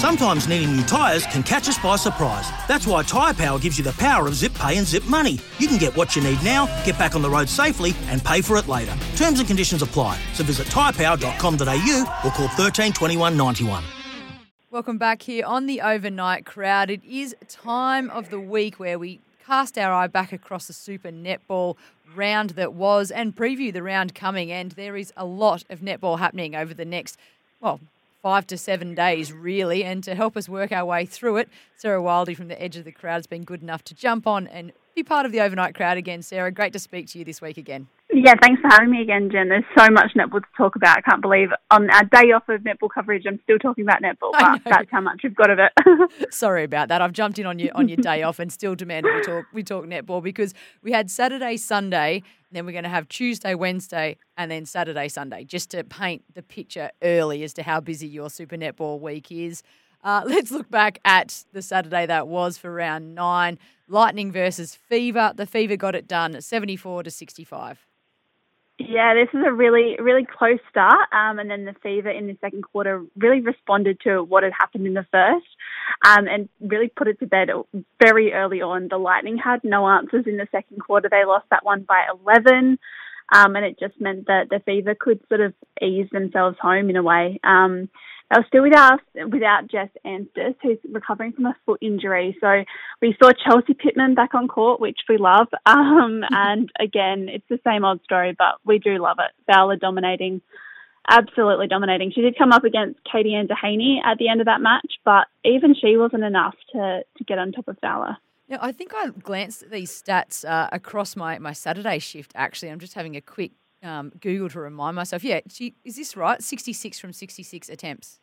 Sometimes needing new tyres can catch us by surprise. That's why Tyre Power gives you the power of zip pay and zip money. You can get what you need now, get back on the road safely, and pay for it later. Terms and conditions apply. So visit tyrepower.com.au or call 13 21 91. Welcome back here on the overnight crowd. It is time of the week where we cast our eye back across the Super Netball round that was and preview the round coming. And there is a lot of netball happening over the next, well, five to seven days, really. And to help us work our way through it, Sarah Wildy from the Edge of the Crowd has been good enough to jump on and be part of the overnight crowd again. Sarah, great to speak to you this week again. Yeah, thanks for having me again, Jen. There's so much netball to talk about. I can't believe on our day off of netball coverage, I'm still talking about netball, but that's how much we've got of it. Sorry about that. I've jumped in on your on your day off and still demanded we talk we talk netball because we had Saturday, Sunday, then we're going to have Tuesday, Wednesday, and then Saturday, Sunday, just to paint the picture early as to how busy your Super Netball week is. Uh, let's look back at the Saturday that was for round nine. Lightning versus Fever. The Fever got it done 74 to 65. Yeah, this is a really, really close start. Um, and then the Fever in the second quarter really responded to what had happened in the first um, and really put it to bed very early on. The Lightning had no answers in the second quarter. They lost that one by 11. Um, and it just meant that the Fever could sort of ease themselves home in a way. Um, they were still without without Jess Anstiss, who's recovering from a foot injury. So we saw Chelsea Pitman back on court, which we love. Um, and again, it's the same old story, but we do love it. Fowler dominating, absolutely dominating. She did come up against Kadie-Ann Dehaney at the end of that match, but even she wasn't enough to to get on top of Fowler. Yeah, I think I glanced at these stats uh, across my, my Saturday shift. Actually, I'm just having a quick um, Google to remind myself. Yeah, she, is this right? 66 from 66 attempts.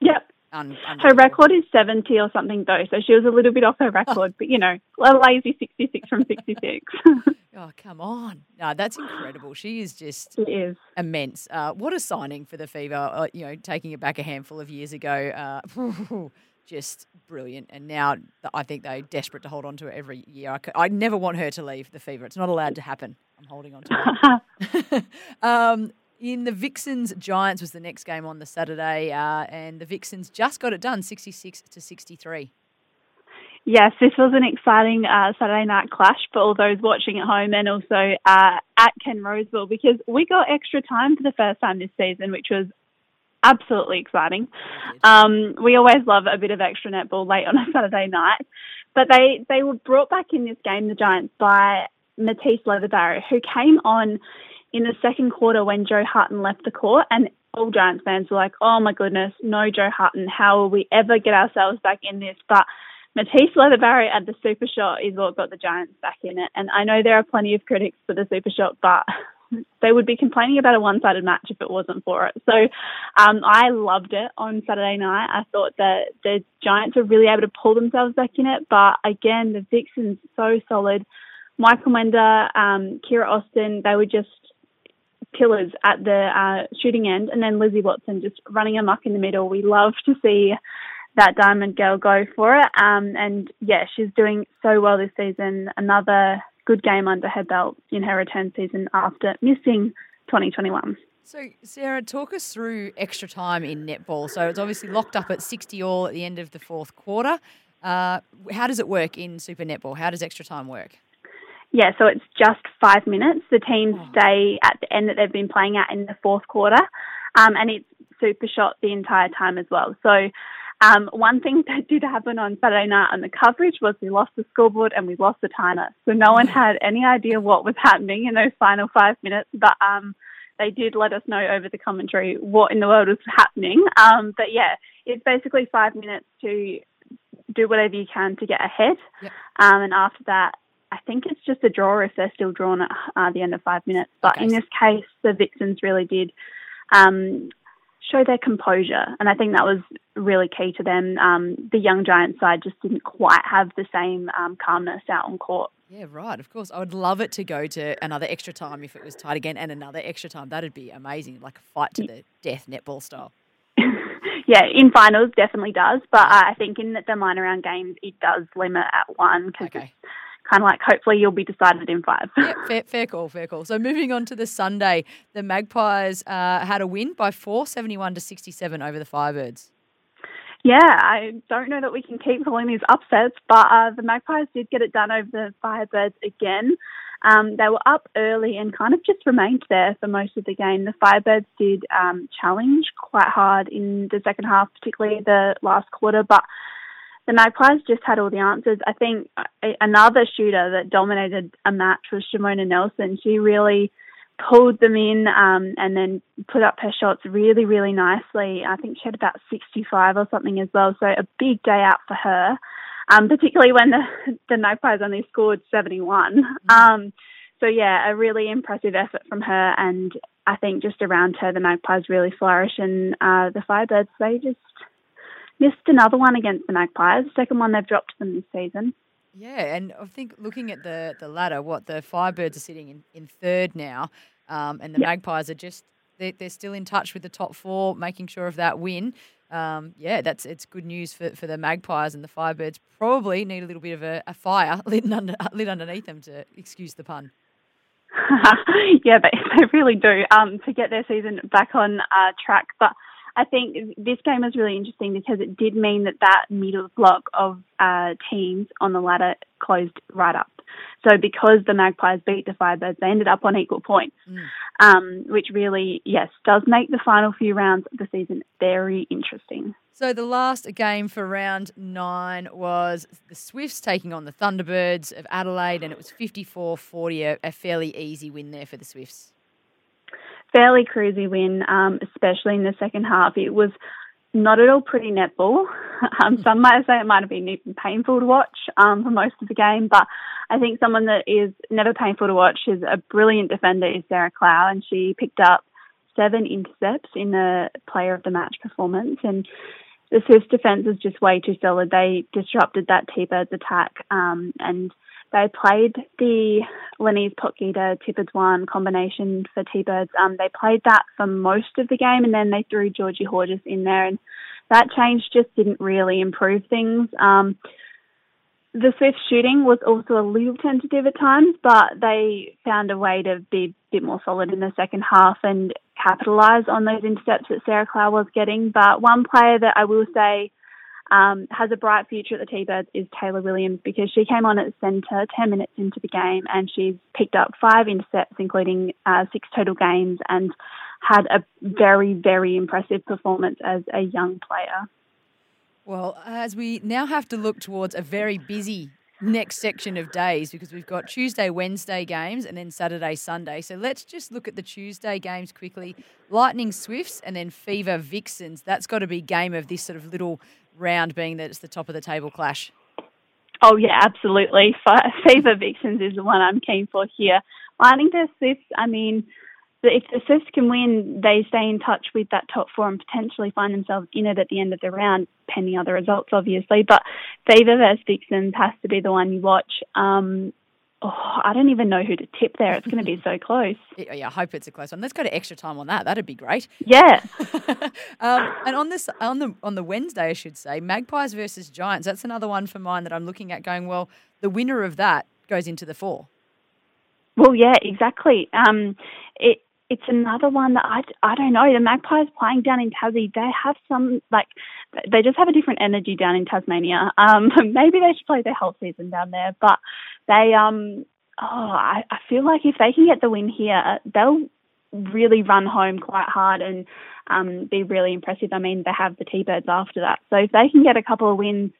Yep. Un- her record is 70 or something, though, so she was a little bit off her record, oh. but you know, a lazy 66 from 66. oh, come on. No, that's incredible. She is just she is. immense. Uh, what a signing for the Fever, uh, you know, taking it back a handful of years ago. Just brilliant. And now I think they're desperate to hold on to her every year. I, could, I never want her to leave the Fever. It's not allowed to happen. I'm holding on to her. um, in the Vixens Giants was the next game on the Saturday, uh, and the Vixens just got it done, sixty-six to sixty-three. Yes, this was an exciting uh, Saturday night clash for all those watching at home and also uh, at Ken Rosewall because we got extra time for the first time this season, which was absolutely exciting. Um, we always love a bit of extra netball late on a Saturday night, but they they were brought back in this game, the Giants, by Matisse Letherbarrow, who came on in the second quarter when Jo Harten left the court, and all Giants fans were like, "Oh my goodness, no Jo Harten! How will we ever get ourselves back in this?" But Matisse Letherbarrow at the Super Shot is what got the Giants back in it. And I know there are plenty of critics for the Super Shot, but they would be complaining about a one-sided match if it wasn't for it. So um, I loved it on Saturday night. I thought that the Giants were really able to pull themselves back in it, but again, the Vixens so solid. Mwai Kumwenda, um, Kiera Austin, they were just killers at the uh, shooting end, and then Lizzie Watson just running amok in the middle. We love to see that Diamond Girl go for it. Um, and yeah, she's doing so well this season. Another good game under her belt in her return season after missing 2021. So, Sarah, talk us through extra time in netball. So, it's obviously locked up at 60 all at the end of the fourth quarter. Uh, how does it work in Super Netball? How does extra time work? Yeah, so it's just five minutes. The teams oh. stay at the end that they've been playing at in the fourth quarter, um, and it's super shot the entire time as well. So um, one thing that did happen on Saturday night on the coverage was we lost the scoreboard and we lost the timer. So no one had any idea what was happening in those final five minutes, but um, they did let us know over the commentary what in the world was happening. Um, but yeah, it's basically five minutes to do whatever you can to get ahead. Yep. Um, and after that, I think it's just a draw if they're still drawn at uh, the end of five minutes. But okay. in this case, the Vixens really did um, show their composure, and I think that was really key to them. Um, the young Giants side just didn't quite have the same um, calmness out on court. Yeah, right. Of course, I would love it to go to another extra time if it was tight again, and another extra time. That'd be amazing, like a fight to the death netball style. yeah, in finals definitely does, but uh, I think in the minor round games it does limit at one because okay kind of like hopefully you'll be decided in five. Yeah, fair, fair call, fair call. So moving on to the Sunday, the Magpies uh, had a win by four, seventy-one to 67 over the Firebirds. Yeah, I don't know that we can keep calling these upsets, but uh, the Magpies did get it done over the Firebirds again. Um, they were up early and kind of just remained there for most of the game. The Firebirds did um, challenge quite hard in the second half, particularly the last quarter, but the Magpies just had all the answers. I think another shooter that dominated a match was Shimona Nelson. She really pulled them in um, and then put up her shots really, really nicely. I think she had about 65 or something as well. So a big day out for her, um, particularly when the, the Magpies only scored 71. Mm-hmm. Um, so yeah, a really impressive effort from her. And I think just around her, the Magpies really flourish. And uh, the Firebirds, they just missed another one against the Magpies, the second one they've dropped them this season. Yeah, and I think looking at the the ladder, what the Firebirds are sitting in, in third now, um, and the yep. Magpies are just they're, they're still in touch with the top four, making sure of that win. Um, yeah, that's it's good news for, for the Magpies and the Firebirds. Probably need a little bit of a, a fire lit under lit underneath them to excuse the pun. yeah, they, they really do um, to get their season back on uh, track. But I think this game was really interesting because it did mean that that middle block of uh, teams on the ladder closed right up. So because the Magpies beat the Firebirds, they ended up on equal points, mm. um, which really, yes, does make the final few rounds of the season very interesting. So the last game for round nine was the Swifts taking on the Thunderbirds of Adelaide, and it was 54-40, a fairly easy win there for the Swifts fairly cruisy win, um, especially in the second half. It was not at all pretty netball. Um, some might say it might have been even painful to watch um, for most of the game, but I think someone that is never painful to watch is a brilliant defender is Sarah Klau, and she picked up seven intercepts in the player of the match performance. And the Swifts defence was just way too solid. They disrupted that T-Birds attack, um, and they played the Lenize Potgieter Tippah Dwan combination for T-Birds. Um, they played that for most of the game and then they threw Georgie Horjus in there and that change just didn't really improve things. Um, the Swift shooting was also a little tentative at times, but they found a way to be a bit more solid in the second half and capitalise on those intercepts that Sarah Klau was getting. But one player that I will say um, has a bright future at the T-Birds is Tayla Williams because she came on at centre 10 minutes into the game and she's picked up five intercepts, including uh, six total games, and had a very, very impressive performance as a young player. Well, as we now have to look towards a very busy next section of days because we've got Tuesday, Wednesday games and then Saturday, Sunday. So let's just look at the Tuesday games quickly. Lightning Swifts and then Fever Vixens. That's got to be game of this sort of little round being that it's the top of the table clash? Oh yeah, absolutely. Fever Vixens is the one I'm keen for here. Lightning versus Swifts. I mean, if the Swifts can win, they stay in touch with that top four and potentially find themselves in it at the end of the round, pending other results, obviously. But Fever versus Vixens has to be the one you watch. Um, Oh, I don't even know who to tip there. It's going to be so close. yeah, I hope it's a close one. Let's go to extra time on that. That'd be great. Yeah. um, and on this, on the on the Wednesday, I should say, Magpies versus Giants. That's another one for mine that I'm looking at. Going well. The winner of that goes into the four. Well, yeah, exactly. Um, it it's another one that I, I don't know. The Magpies playing down in Tassie, they have some, like, they just have a different energy down in Tasmania. Um, maybe they should play their whole season down there, but they, um, oh, I, I feel like if they can get the win here, they'll really run home quite hard and um, be really impressive. I mean, they have the T-Birds after that. So if they can get a couple of wins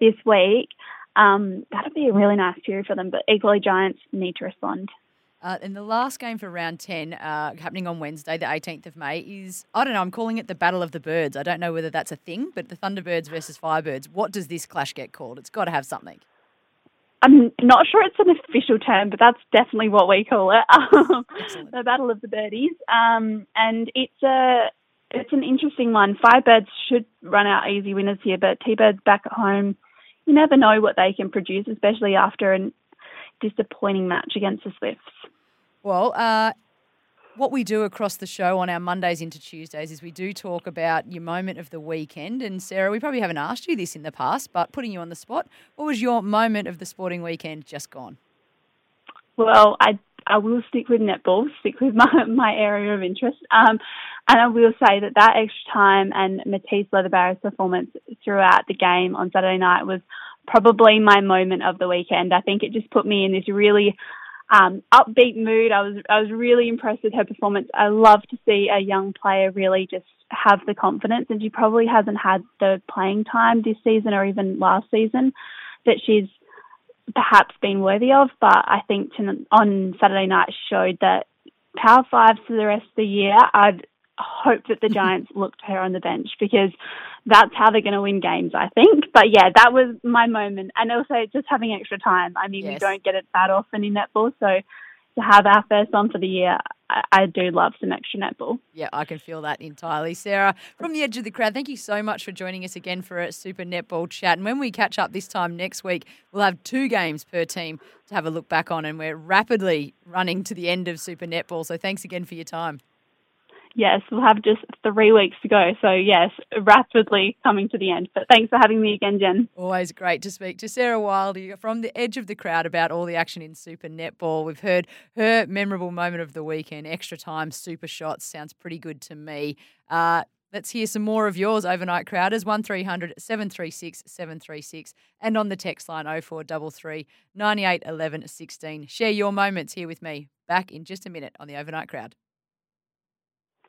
this week, um, that'd be a really nice period for them. But equally, Giants need to respond. Uh, and the last game for round 10, uh, happening on Wednesday, the 18th of May, is I don't know, I'm calling it the Battle of the Birds. I don't know whether that's a thing, but the Thunderbirds versus Firebirds. What does this clash get called? It's got to have something. I'm not sure it's an official term, but that's definitely what we call it. the Battle of the Birdies. Um, and it's a it's an interesting one. Firebirds should run out easy winners here, but T-Birds back at home, you never know what they can produce, especially after a disappointing match against the Swifts. Well, uh, what we do across the show on our Mondays into Tuesdays is we do talk about your moment of the weekend. And Sarah, we probably haven't asked you this in the past, but putting you on the spot, what was your moment of the sporting weekend just gone? Well, I I will stick with netball, stick with my, my area of interest. Um, And I will say that that extra time and Matisse Letherbarrow's performance throughout the game on Saturday night was probably my moment of the weekend. I think it just put me in this really um, upbeat mood. I was I was really impressed with her performance. I love to see a young player really just have the confidence, and she probably hasn't had the playing time this season or even last season that she's perhaps been worthy of. But I think to, on Saturday night showed that Power Fives for the rest of the year. I'd hope that the Giants look to her on the bench because that's how they're going to win games, I think. But yeah, that was my moment. And also just having extra time. I mean, yes. we don't get it that often in netball. So to have our first on for the year, I, I, do love some extra netball. Yeah, I can feel that entirely. Sarah, from the edge of the crowd, thank you so much for joining us again for a super netball chat. And when we catch up this time next week, we'll have two games per team to have a look back on. And we're rapidly running to the end of super netball. So thanks again for your time yes, we'll have just three weeks to go. So, yes, rapidly coming to the end. But thanks for having me again, Jen. Always great to speak to Sarah Wildy from the edge of the crowd about all the action in Super Netball. We've heard her memorable moment of the weekend, extra time, super shots. Sounds pretty good to me. Uh, Let's hear some more of yours, overnight crowders. 1300 736 736 and on the text line 0433 98 11 16. Share your moments here with me. Back in just a minute on the overnight crowd.